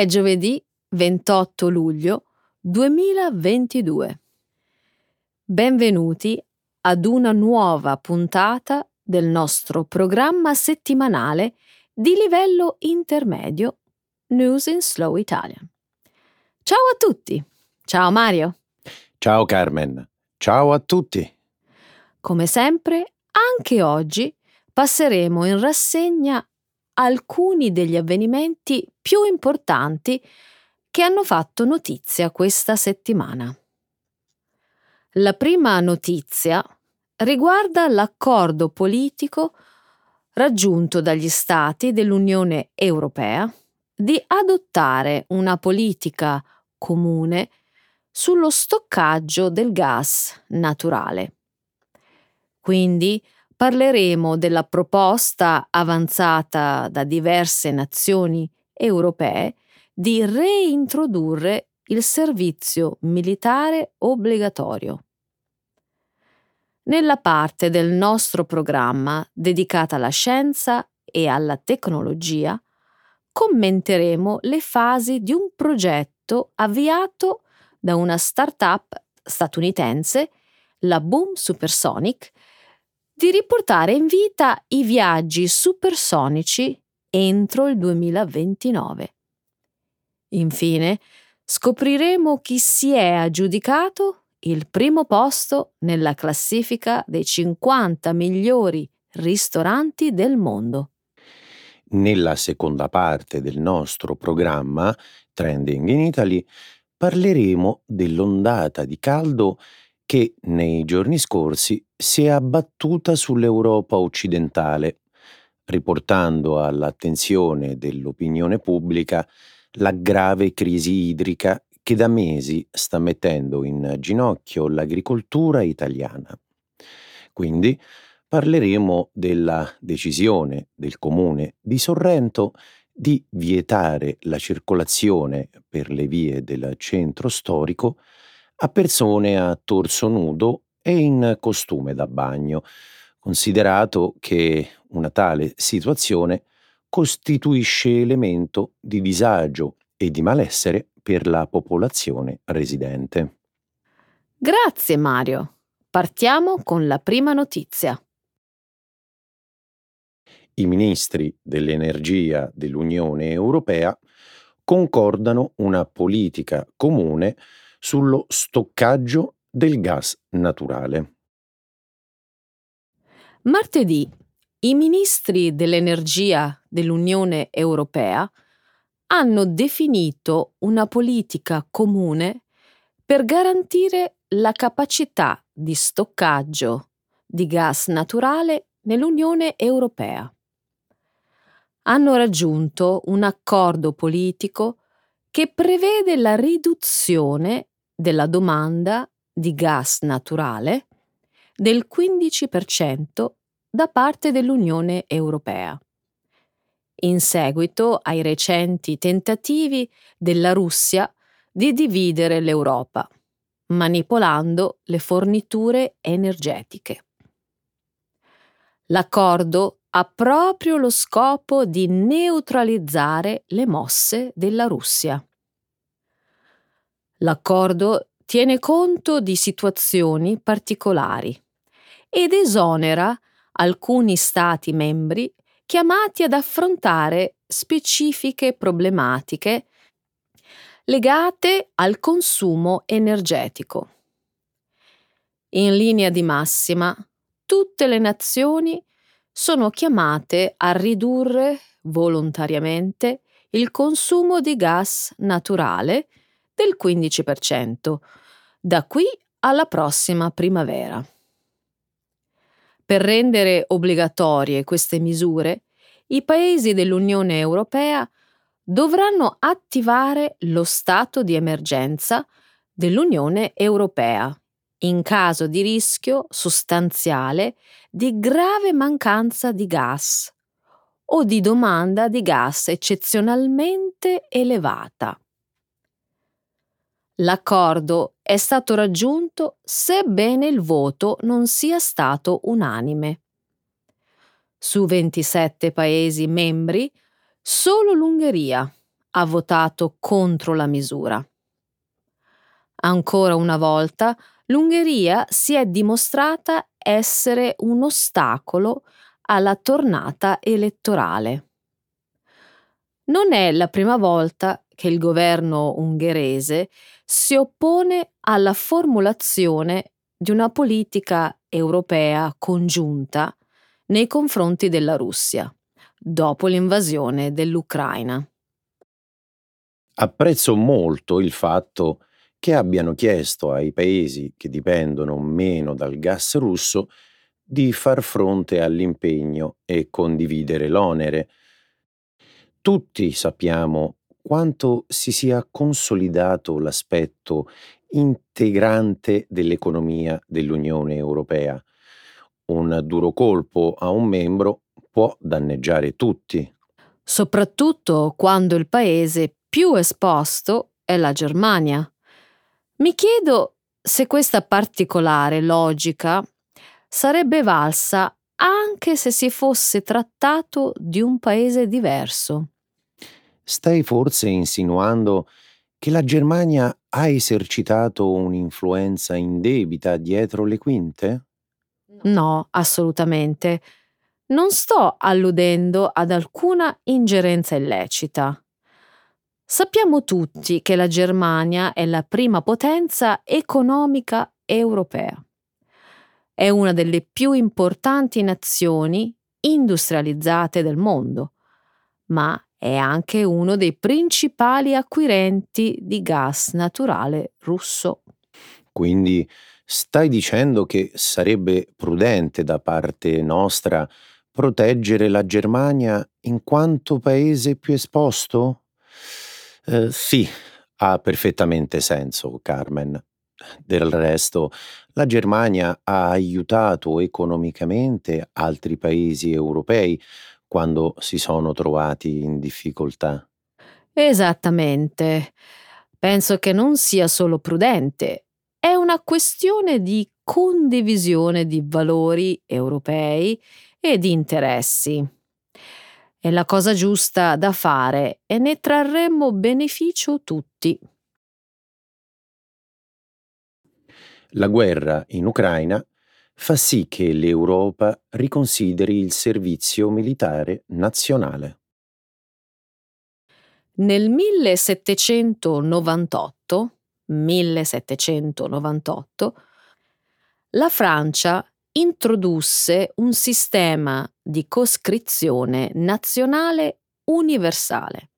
È giovedì 28 luglio 2022. Benvenuti ad una nuova puntata del nostro programma settimanale di livello intermedio News in Slow Italian. Ciao a tutti! Ciao Mario! Ciao Carmen! Ciao a tutti! Come sempre, anche oggi passeremo in rassegna alcuni degli avvenimenti più importanti che hanno fatto notizia questa settimana. La prima notizia riguarda l'accordo politico raggiunto dagli Stati dell'Unione Europea di adottare una politica comune sullo stoccaggio del gas naturale. Quindi parleremo della proposta avanzata da diverse nazioni europee di reintrodurre il servizio militare obbligatorio. Nella parte del nostro programma dedicata alla scienza e alla tecnologia, commenteremo le fasi di un progetto avviato da una start-up statunitense, la Boom Supersonic, di riportare in vita i viaggi supersonici entro il 2029. Infine, scopriremo chi si è aggiudicato il primo posto nella classifica dei 50 migliori ristoranti del mondo. Nella seconda parte del nostro programma Trending in Italy parleremo dell'ondata di caldo che nei giorni scorsi si è abbattuta sull'Europa occidentale, riportando all'attenzione dell'opinione pubblica la grave crisi idrica che da mesi sta mettendo in ginocchio l'agricoltura italiana. Quindi parleremo della decisione del comune di Sorrento di vietare la circolazione per le vie del centro storico a persone a torso nudo e in costume da bagno, considerato che una tale situazione costituisce elemento di disagio e di malessere per la popolazione residente. Grazie Mario. Partiamo con la prima notizia. I ministri dell'energia dell'Unione Europea concordano una politica comune sullo stoccaggio del gas naturale. Martedì i ministri dell'energia dell'Unione Europea hanno definito una politica comune per garantire la capacità di stoccaggio di gas naturale nell'Unione Europea. Hanno raggiunto un accordo politico che prevede la riduzione della domanda di gas naturale del 15% da parte dell'Unione Europea. In seguito ai recenti tentativi della Russia di dividere l'Europa, manipolando le forniture energetiche. L'accordo ha proprio lo scopo di neutralizzare le mosse della Russia. L'accordo tiene conto di situazioni particolari ed esonera alcuni Stati membri chiamati ad affrontare specifiche problematiche legate al consumo energetico. In linea di massima, tutte le nazioni sono chiamate a ridurre volontariamente il consumo di gas naturale del 15%, da qui alla prossima primavera. Per rendere obbligatorie queste misure, i paesi dell'Unione Europea dovranno attivare lo stato di emergenza dell'Unione Europea in caso di rischio sostanziale di grave mancanza di gas o di domanda di gas eccezionalmente elevata. L'accordo è stato raggiunto sebbene il voto non sia stato unanime. Su 27 Paesi membri, solo l'Ungheria ha votato contro la misura. Ancora una volta l'Ungheria si è dimostrata essere un ostacolo alla tornata elettorale. Non è la prima volta che il governo ungherese si oppone alla formulazione di una politica europea congiunta nei confronti della Russia, dopo l'invasione dell'Ucraina. Apprezzo molto il fatto che abbiano chiesto ai paesi che dipendono meno dal gas russo di far fronte all'impegno e condividere l'onere. Tutti sappiamo quanto si sia consolidato l'aspetto integrante dell'economia dell'Unione Europea. Un duro colpo a un membro può danneggiare tutti. Soprattutto quando il paese più esposto è la Germania. Mi chiedo se questa particolare logica sarebbe valsa anche se si fosse trattato di un paese diverso. Stai forse insinuando che la Germania ha esercitato un'influenza indebita dietro le quinte? No, assolutamente. Non sto alludendo ad alcuna ingerenza illecita. Sappiamo tutti che la Germania è la prima potenza economica europea. È una delle più importanti nazioni industrializzate del mondo, ma è anche uno dei principali acquirenti di gas naturale russo. Quindi stai dicendo che sarebbe prudente da parte nostra proteggere la Germania in quanto paese più esposto? Eh, sì, ha perfettamente senso, Carmen. Del resto, la Germania ha aiutato economicamente altri paesi europei quando si sono trovati in difficoltà. Esattamente. Penso che non sia solo prudente, è una questione di condivisione di valori europei e di interessi. È la cosa giusta da fare e ne trarremmo beneficio tutti. La guerra in Ucraina fa sì che l'Europa riconsideri il servizio militare nazionale. Nel 1798, 1798 la Francia introdusse un sistema di coscrizione nazionale universale.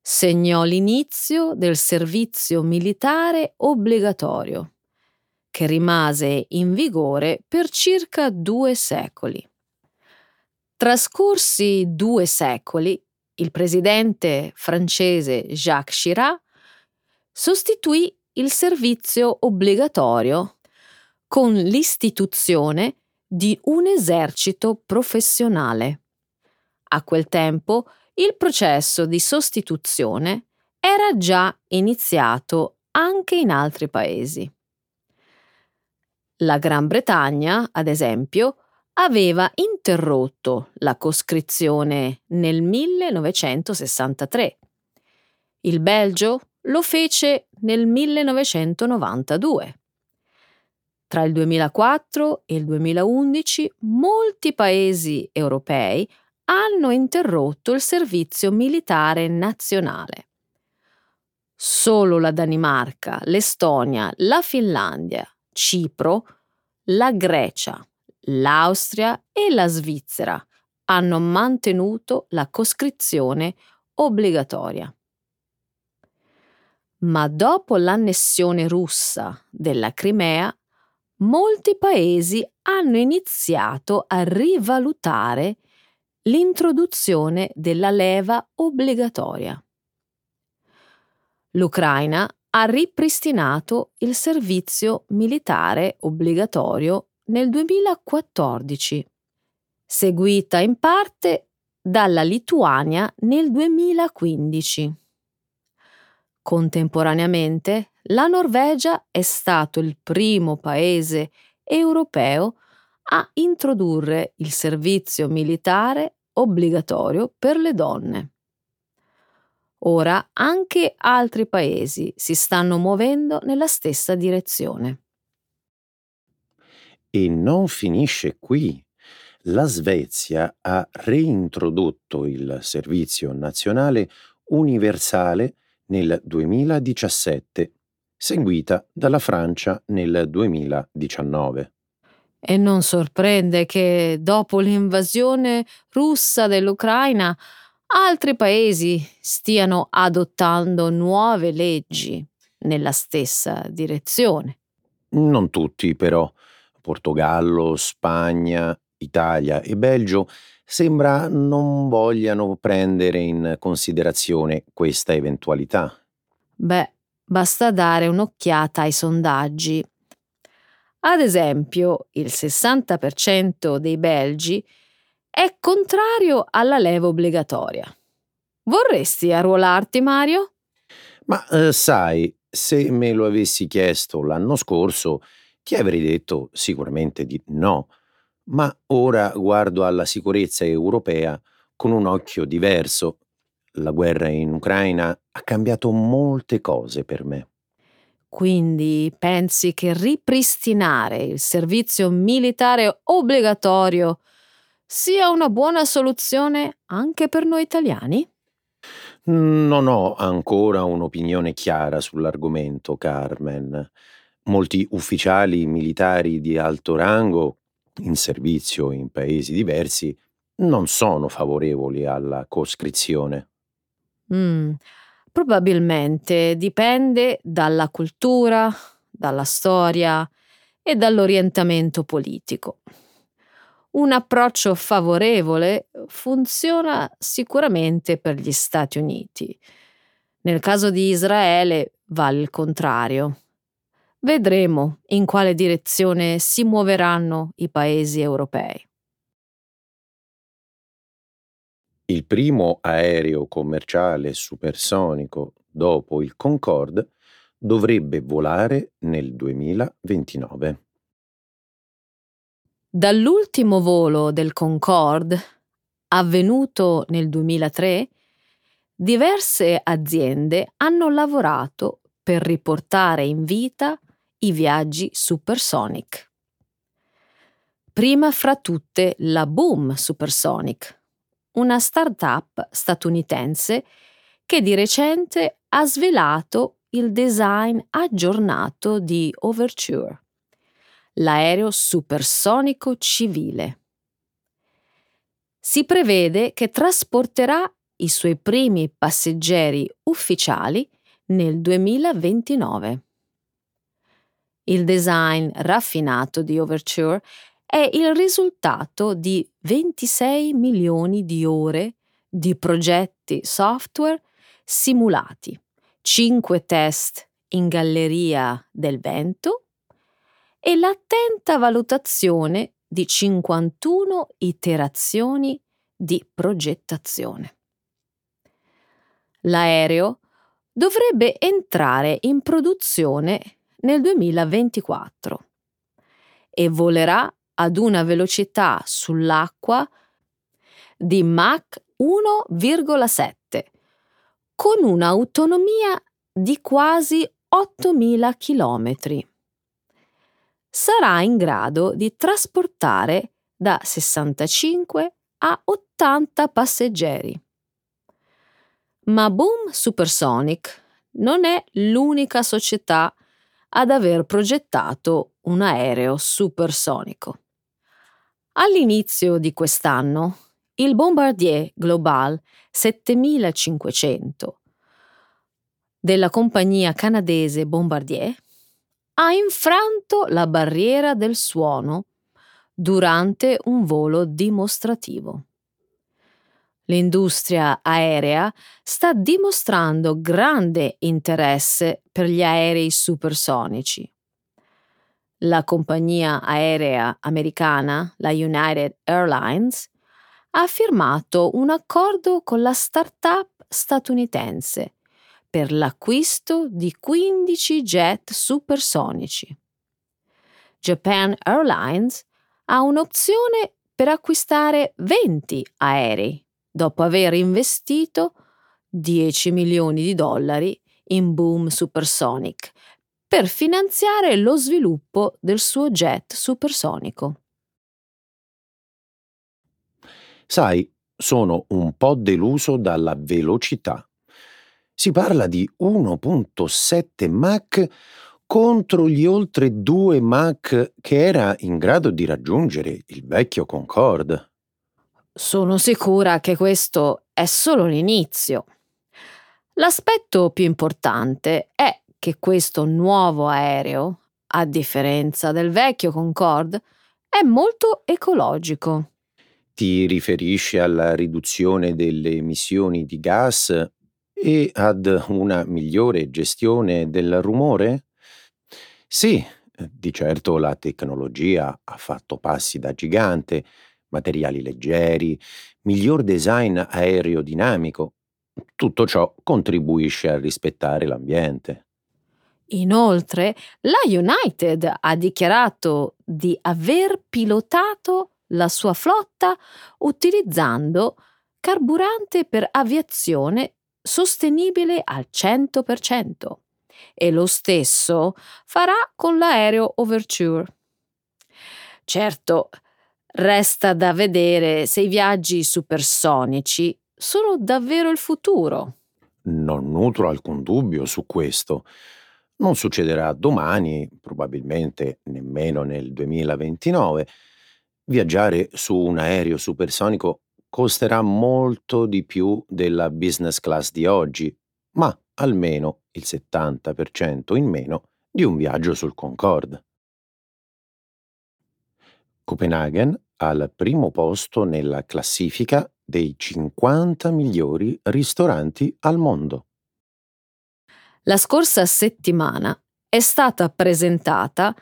Segnò l'inizio del servizio militare obbligatorio, che rimase in vigore per circa due secoli. Trascorsi due secoli, il presidente francese Jacques Chirac sostituì il servizio obbligatorio con l'istituzione di un esercito professionale. A quel tempo il processo di sostituzione era già iniziato anche in altri paesi. La Gran Bretagna, ad esempio, aveva interrotto la coscrizione nel 1963. Il Belgio lo fece nel 1992. Tra il 2004 e il 2011 molti paesi europei hanno interrotto il servizio militare nazionale. Solo la Danimarca, l'Estonia, la Finlandia, Cipro, la Grecia, l'Austria e la Svizzera hanno mantenuto la coscrizione obbligatoria. Ma dopo l'annessione russa della Crimea, molti paesi hanno iniziato a rivalutare l'introduzione della leva obbligatoria. L'Ucraina ha ripristinato il servizio militare obbligatorio nel 2014, seguita in parte dalla Lituania nel 2015. Contemporaneamente la Norvegia è stato il primo paese europeo a introdurre il servizio militare obbligatorio per le donne. Ora anche altri paesi si stanno muovendo nella stessa direzione. E non finisce qui. La Svezia ha reintrodotto il servizio nazionale universale nel 2017, seguita dalla Francia nel 2019. E non sorprende che dopo l'invasione russa dell'Ucraina altri paesi stiano adottando nuove leggi nella stessa direzione. Non tutti però. Portogallo, Spagna, Italia e Belgio sembra non vogliano prendere in considerazione questa eventualità. Beh, basta dare un'occhiata ai sondaggi. Ad esempio, il 60% dei belgi è contrario alla leva obbligatoria. Vorresti arruolarti, Mario? Ma eh, sai, se me lo avessi chiesto l'anno scorso, ti avrei detto sicuramente di no, ma ora guardo alla sicurezza europea con un occhio diverso. La guerra in Ucraina ha cambiato molte cose per me. Quindi pensi che ripristinare il servizio militare obbligatorio sia una buona soluzione anche per noi italiani? Non ho ancora un'opinione chiara sull'argomento, Carmen. Molti ufficiali militari di alto rango, in servizio in paesi diversi, non sono favorevoli alla coscrizione. Mm, probabilmente dipende dalla cultura, dalla storia e dall'orientamento politico. Un approccio favorevole funziona sicuramente per gli Stati Uniti. Nel caso di Israele vale il contrario. Vedremo in quale direzione si muoveranno i paesi europei. Il primo aereo commerciale supersonico dopo il Concorde dovrebbe volare nel 2029. Dall'ultimo volo del Concorde, avvenuto nel 2003, diverse aziende hanno lavorato per riportare in vita i viaggi supersonic. Prima fra tutte la Boom Supersonic, una start-up statunitense che di recente ha svelato il design aggiornato di Overture, l'aereo supersonico civile. Si prevede che trasporterà i suoi primi passeggeri ufficiali nel 2029. Il design raffinato di Overture è il risultato di 26 milioni di ore di progetti software simulati, 5 test in galleria del vento e l'attenta valutazione di 51 iterazioni di progettazione. L'aereo dovrebbe entrare in produzione nel 2024 e volerà ad una velocità sull'acqua di Mach 1,7 con un'autonomia di quasi 8.000 km. Sarà in grado di trasportare da 65 a 80 passeggeri. Ma Boom Supersonic non è l'unica società ad aver progettato un aereo supersonico. All'inizio di quest'anno, il Bombardier Global 7500 della compagnia canadese Bombardier ha infranto la barriera del suono durante un volo dimostrativo. L'industria aerea sta dimostrando grande interesse per gli aerei supersonici. La compagnia aerea americana, la United Airlines, ha firmato un accordo con la start-up statunitense per l'acquisto di 15 jet supersonici. Japan Airlines ha un'opzione per acquistare 20 aerei dopo aver investito 10 milioni di dollari in boom supersonic per finanziare lo sviluppo del suo jet supersonico. Sai, sono un po' deluso dalla velocità. Si parla di 1.7 Mach contro gli oltre 2 Mach che era in grado di raggiungere il vecchio Concorde. Sono sicura che questo è solo l'inizio. L'aspetto più importante è che questo nuovo aereo, a differenza del vecchio Concorde, è molto ecologico. Ti riferisci alla riduzione delle emissioni di gas e ad una migliore gestione del rumore? Sì, di certo la tecnologia ha fatto passi da gigante, materiali leggeri, miglior design aerodinamico. Tutto ciò contribuisce a rispettare l'ambiente. Inoltre, la United ha dichiarato di aver pilotato la sua flotta utilizzando carburante per aviazione sostenibile al 100% e lo stesso farà con l'aereo Overture. Certo, resta da vedere se i viaggi supersonici sono davvero il futuro. Non nutro alcun dubbio su questo. Non succederà domani, probabilmente nemmeno nel 2029. Viaggiare su un aereo supersonico costerà molto di più della business class di oggi, ma almeno il 70% in meno di un viaggio sul Concorde. Copenaghen al primo posto nella classifica dei 50 migliori ristoranti al mondo. La scorsa settimana è stata presentata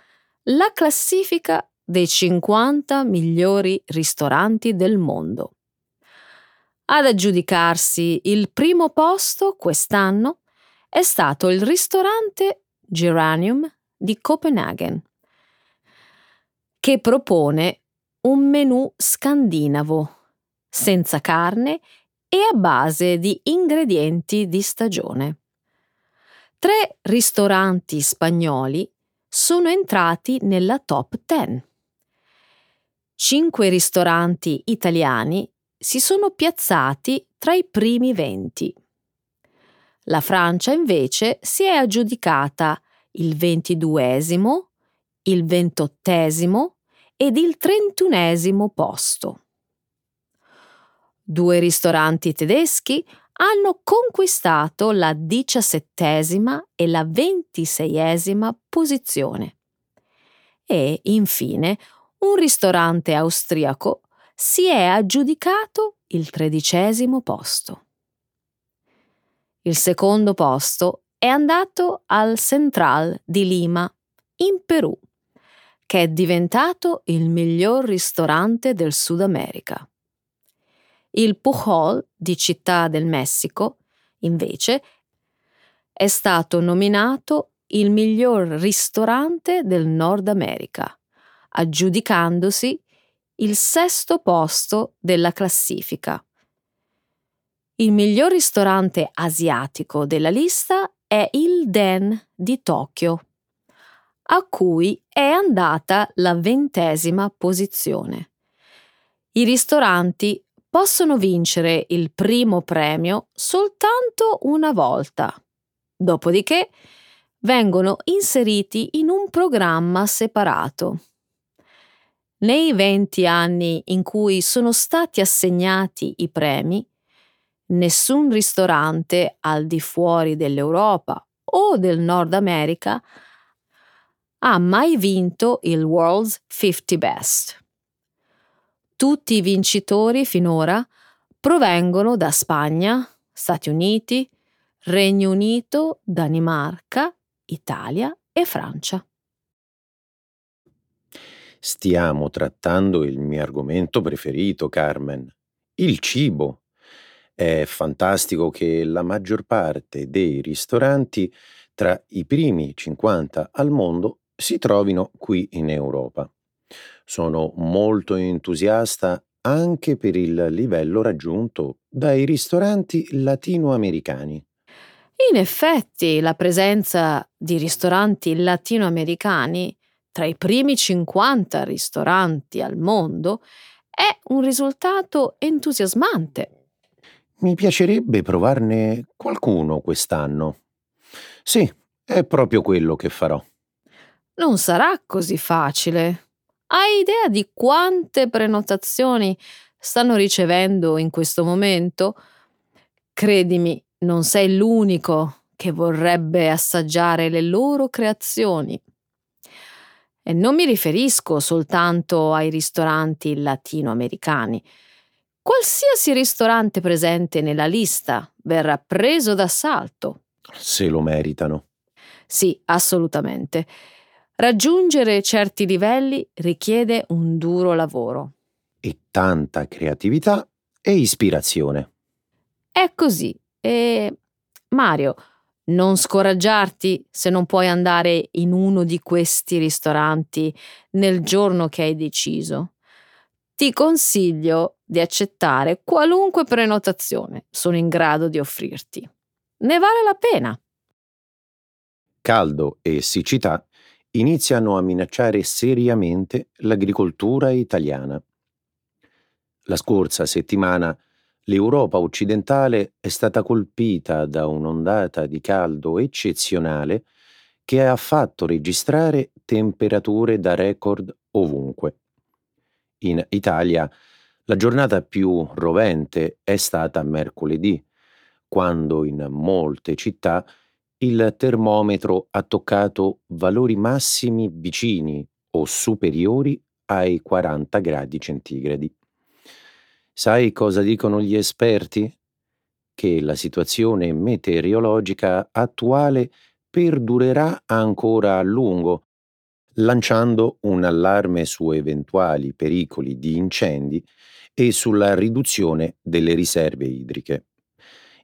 la classifica dei 50 migliori ristoranti del mondo. Ad aggiudicarsi il primo posto quest'anno è stato il ristorante Geranium di Copenaghen, che propone un menù scandinavo, senza carne e a base di ingredienti di stagione. Tre ristoranti spagnoli sono entrati nella top 10. Cinque ristoranti italiani si sono piazzati tra i primi 20. La Francia invece si è aggiudicata il ventiduesimo, il ventottesimo ed il trentunesimo posto. Due ristoranti tedeschi hanno conquistato la diciassettesima e la ventiseiesima posizione. E, infine, un ristorante austriaco si è aggiudicato il tredicesimo posto. Il secondo posto è andato al Central di Lima, in Perù, che è diventato il miglior ristorante del Sud America. Il Pujol di Città del Messico, invece, è stato nominato il miglior ristorante del Nord America, aggiudicandosi il sesto posto della classifica. Il miglior ristorante asiatico della lista è il Den di Tokyo, a cui è andata la ventesima posizione. I ristoranti possono vincere il primo premio soltanto una volta. Dopodiché vengono inseriti in un programma separato. Nei 20 anni in cui sono stati assegnati i premi, nessun ristorante al di fuori dell'Europa o del Nord America ha mai vinto il World's 50 Best. Tutti i vincitori finora provengono da Spagna, Stati Uniti, Regno Unito, Danimarca, Italia e Francia. Stiamo trattando il mio argomento preferito, Carmen, il cibo. È fantastico che la maggior parte dei ristoranti tra i primi 50 al mondo si trovino qui in Europa. Sono molto entusiasta anche per il livello raggiunto dai ristoranti latinoamericani. In effetti, la presenza di ristoranti latinoamericani tra i primi 50 ristoranti al mondo è un risultato entusiasmante. Mi piacerebbe provarne qualcuno quest'anno. Sì, è proprio quello che farò. Non sarà così facile. Hai idea di quante prenotazioni stanno ricevendo in questo momento? Credimi, non sei l'unico che vorrebbe assaggiare le loro creazioni. E non mi riferisco soltanto ai ristoranti latinoamericani. Qualsiasi ristorante presente nella lista verrà preso d'assalto. Se lo meritano. Sì, assolutamente. Raggiungere certi livelli richiede un duro lavoro. E tanta creatività e ispirazione. È così. E Mario, non scoraggiarti se non puoi andare in uno di questi ristoranti nel giorno che hai deciso. Ti consiglio di accettare qualunque prenotazione sono in grado di offrirti. Ne vale la pena. Caldo e siccità iniziano a minacciare seriamente l'agricoltura italiana. La scorsa settimana l'Europa occidentale è stata colpita da un'ondata di caldo eccezionale che ha fatto registrare temperature da record ovunque. In Italia la giornata più rovente è stata mercoledì, quando in molte città il termometro ha toccato valori massimi vicini o superiori ai 40 gradi centigradi. Sai cosa dicono gli esperti? Che la situazione meteorologica attuale perdurerà ancora a lungo, lanciando un allarme su eventuali pericoli di incendi e sulla riduzione delle riserve idriche.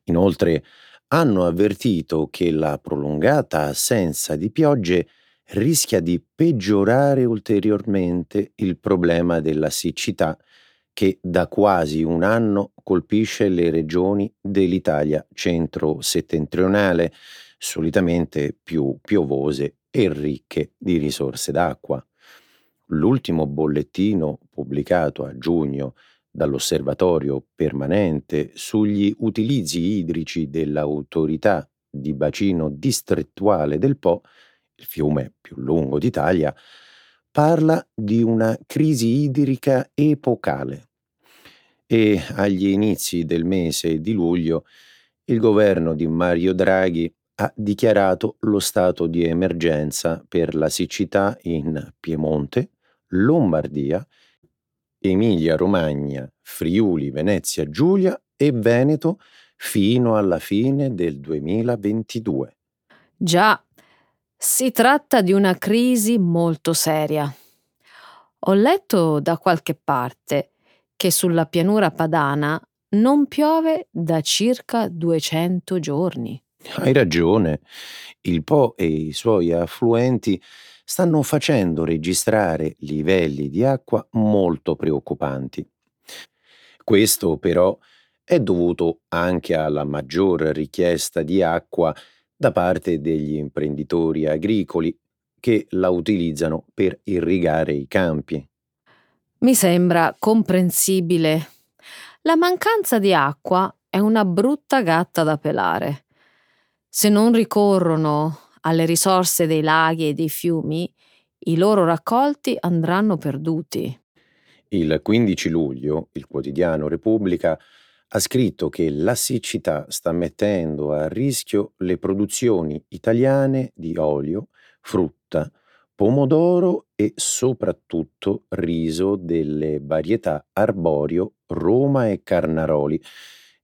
Inoltre hanno avvertito che la prolungata assenza di piogge rischia di peggiorare ulteriormente il problema della siccità che da quasi un anno colpisce le regioni dell'Italia centro-settentrionale, solitamente più piovose e ricche di risorse d'acqua. L'ultimo bollettino pubblicato a giugno dall'Osservatorio permanente sugli utilizzi idrici dell'Autorità di bacino distrettuale del Po, il fiume più lungo d'Italia, parla di una crisi idrica epocale. E agli inizi del mese di luglio il governo di Mario Draghi ha dichiarato lo stato di emergenza per la siccità in Piemonte, Lombardia Emilia-Romagna, Friuli, Venezia Giulia e Veneto fino alla fine del 2022. Già, si tratta di una crisi molto seria. Ho letto da qualche parte che sulla pianura padana non piove da circa 200 giorni. Hai ragione. Il Po e i suoi affluenti stanno facendo registrare livelli di acqua molto preoccupanti. Questo però è dovuto anche alla maggior richiesta di acqua da parte degli imprenditori agricoli che la utilizzano per irrigare i campi. Mi sembra comprensibile. La mancanza di acqua è una brutta gatta da pelare. Se non ricorrono alle risorse dei laghi e dei fiumi, i loro raccolti andranno perduti. Il 15 luglio il quotidiano Repubblica ha scritto che la siccità sta mettendo a rischio le produzioni italiane di olio, frutta, pomodoro e soprattutto riso delle varietà arborio Roma e Carnaroli,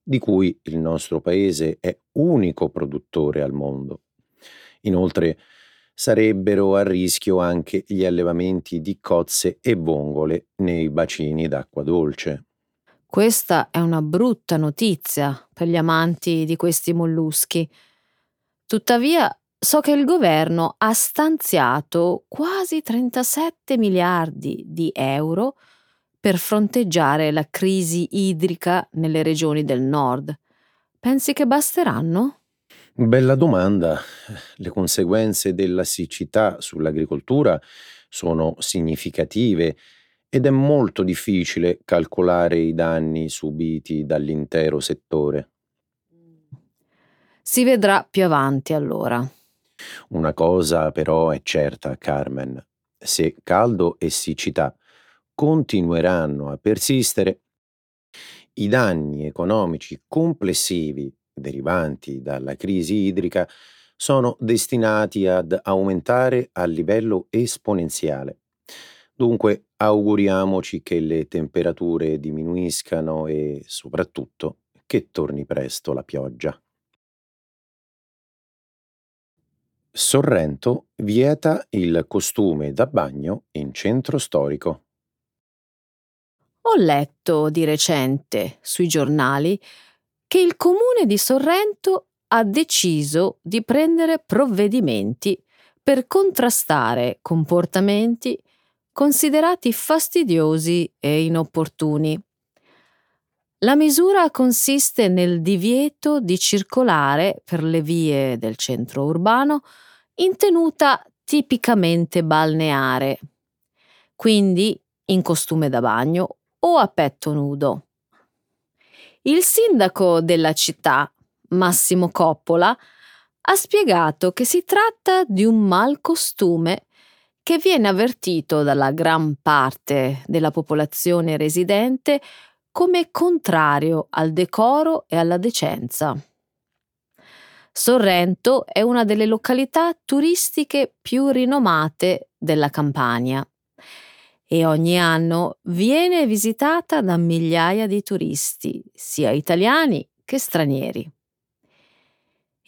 di cui il nostro paese è unico produttore al mondo. Inoltre sarebbero a rischio anche gli allevamenti di cozze e vongole nei bacini d'acqua dolce. Questa è una brutta notizia per gli amanti di questi molluschi. Tuttavia, so che il governo ha stanziato quasi 37 miliardi di euro per fronteggiare la crisi idrica nelle regioni del nord. Pensi che basteranno? Bella domanda. Le conseguenze della siccità sull'agricoltura sono significative ed è molto difficile calcolare i danni subiti dall'intero settore. Si vedrà più avanti allora. Una cosa però è certa, Carmen. Se caldo e siccità continueranno a persistere, i danni economici complessivi derivanti dalla crisi idrica sono destinati ad aumentare a livello esponenziale. Dunque auguriamoci che le temperature diminuiscano e soprattutto che torni presto la pioggia. Sorrento vieta il costume da bagno in centro storico. Ho letto di recente sui giornali che il comune di Sorrento ha deciso di prendere provvedimenti per contrastare comportamenti considerati fastidiosi e inopportuni. La misura consiste nel divieto di circolare per le vie del centro urbano in tenuta tipicamente balneare, quindi in costume da bagno o a petto nudo. Il sindaco della città, Massimo Coppola, ha spiegato che si tratta di un malcostume che viene avvertito dalla gran parte della popolazione residente come contrario al decoro e alla decenza. Sorrento è una delle località turistiche più rinomate della Campania e ogni anno viene visitata da migliaia di turisti, sia italiani che stranieri.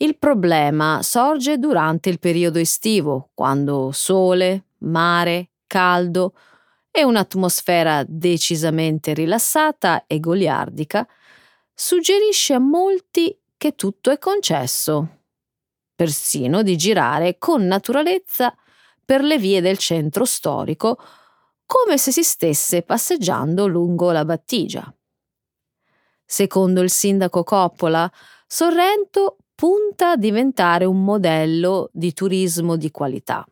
Il problema sorge durante il periodo estivo, quando sole, mare, caldo e un'atmosfera decisamente rilassata e goliardica suggerisce a molti che tutto è concesso, persino di girare con naturalezza per le vie del centro storico come se si stesse passeggiando lungo la battigia. Secondo il sindaco Coppola, Sorrento punta a diventare un modello di turismo di qualità.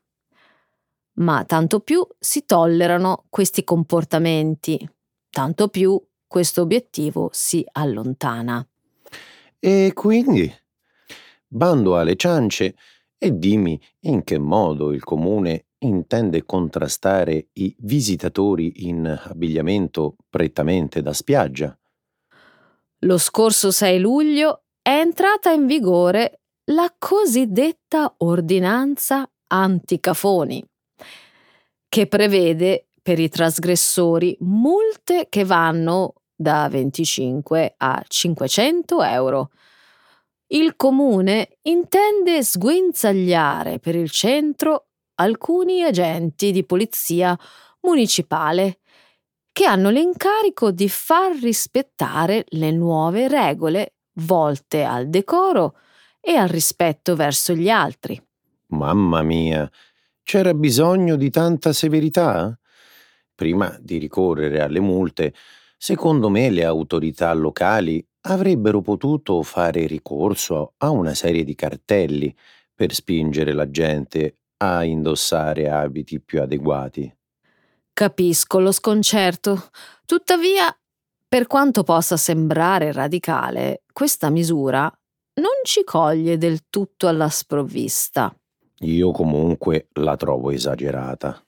Ma tanto più si tollerano questi comportamenti, tanto più questo obiettivo si allontana. E quindi? Bando alle ciance e dimmi in che modo il comune intende contrastare i visitatori in abbigliamento prettamente da spiaggia. Lo scorso 6 luglio è entrata in vigore la cosiddetta ordinanza anticafoni, che prevede per i trasgressori multe che vanno da 25 a 500 euro. Il comune intende sguinzagliare per il centro alcuni agenti di polizia municipale che hanno l'incarico di far rispettare le nuove regole volte al decoro e al rispetto verso gli altri. Mamma mia, c'era bisogno di tanta severità? Prima di ricorrere alle multe, secondo me le autorità locali avrebbero potuto fare ricorso a una serie di cartelli per spingere la gente a indossare abiti più adeguati. Capisco lo sconcerto. Tuttavia, per quanto possa sembrare radicale, questa misura non ci coglie del tutto alla sprovvista. Io comunque la trovo esagerata.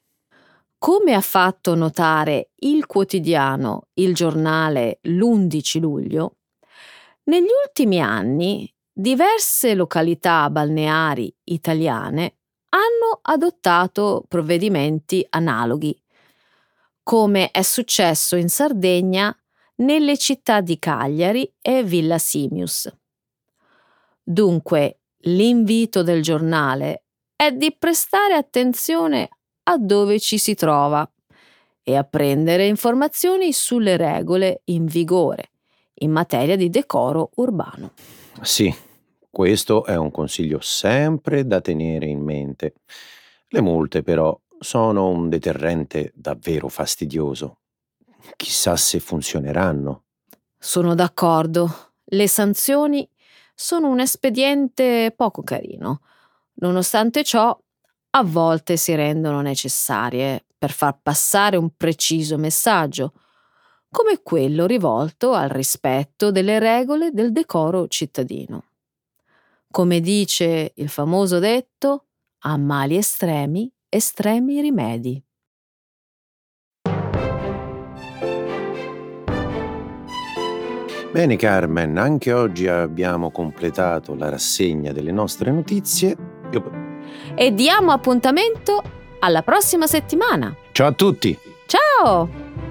Come ha fatto notare il quotidiano Il Giornale l'11 luglio, negli ultimi anni diverse località balneari italiane hanno adottato provvedimenti analoghi, come è successo in Sardegna nelle città di Cagliari e Villa Simius. Dunque, l'invito del giornale è di prestare attenzione a dove ci si trova e a prendere informazioni sulle regole in vigore in materia di decoro urbano. Sì, questo è un consiglio sempre da tenere in mente. Le multe però sono un deterrente davvero fastidioso. Chissà se funzioneranno. Sono d'accordo. Le sanzioni sono un espediente poco carino. Nonostante ciò, a volte si rendono necessarie per far passare un preciso messaggio, come quello rivolto al rispetto delle regole del decoro cittadino. Come dice il famoso detto, a mali estremi, estremi rimedi. Bene Carmen, anche oggi abbiamo completato la rassegna delle nostre notizie. E diamo appuntamento alla prossima settimana. Ciao a tutti! Ciao!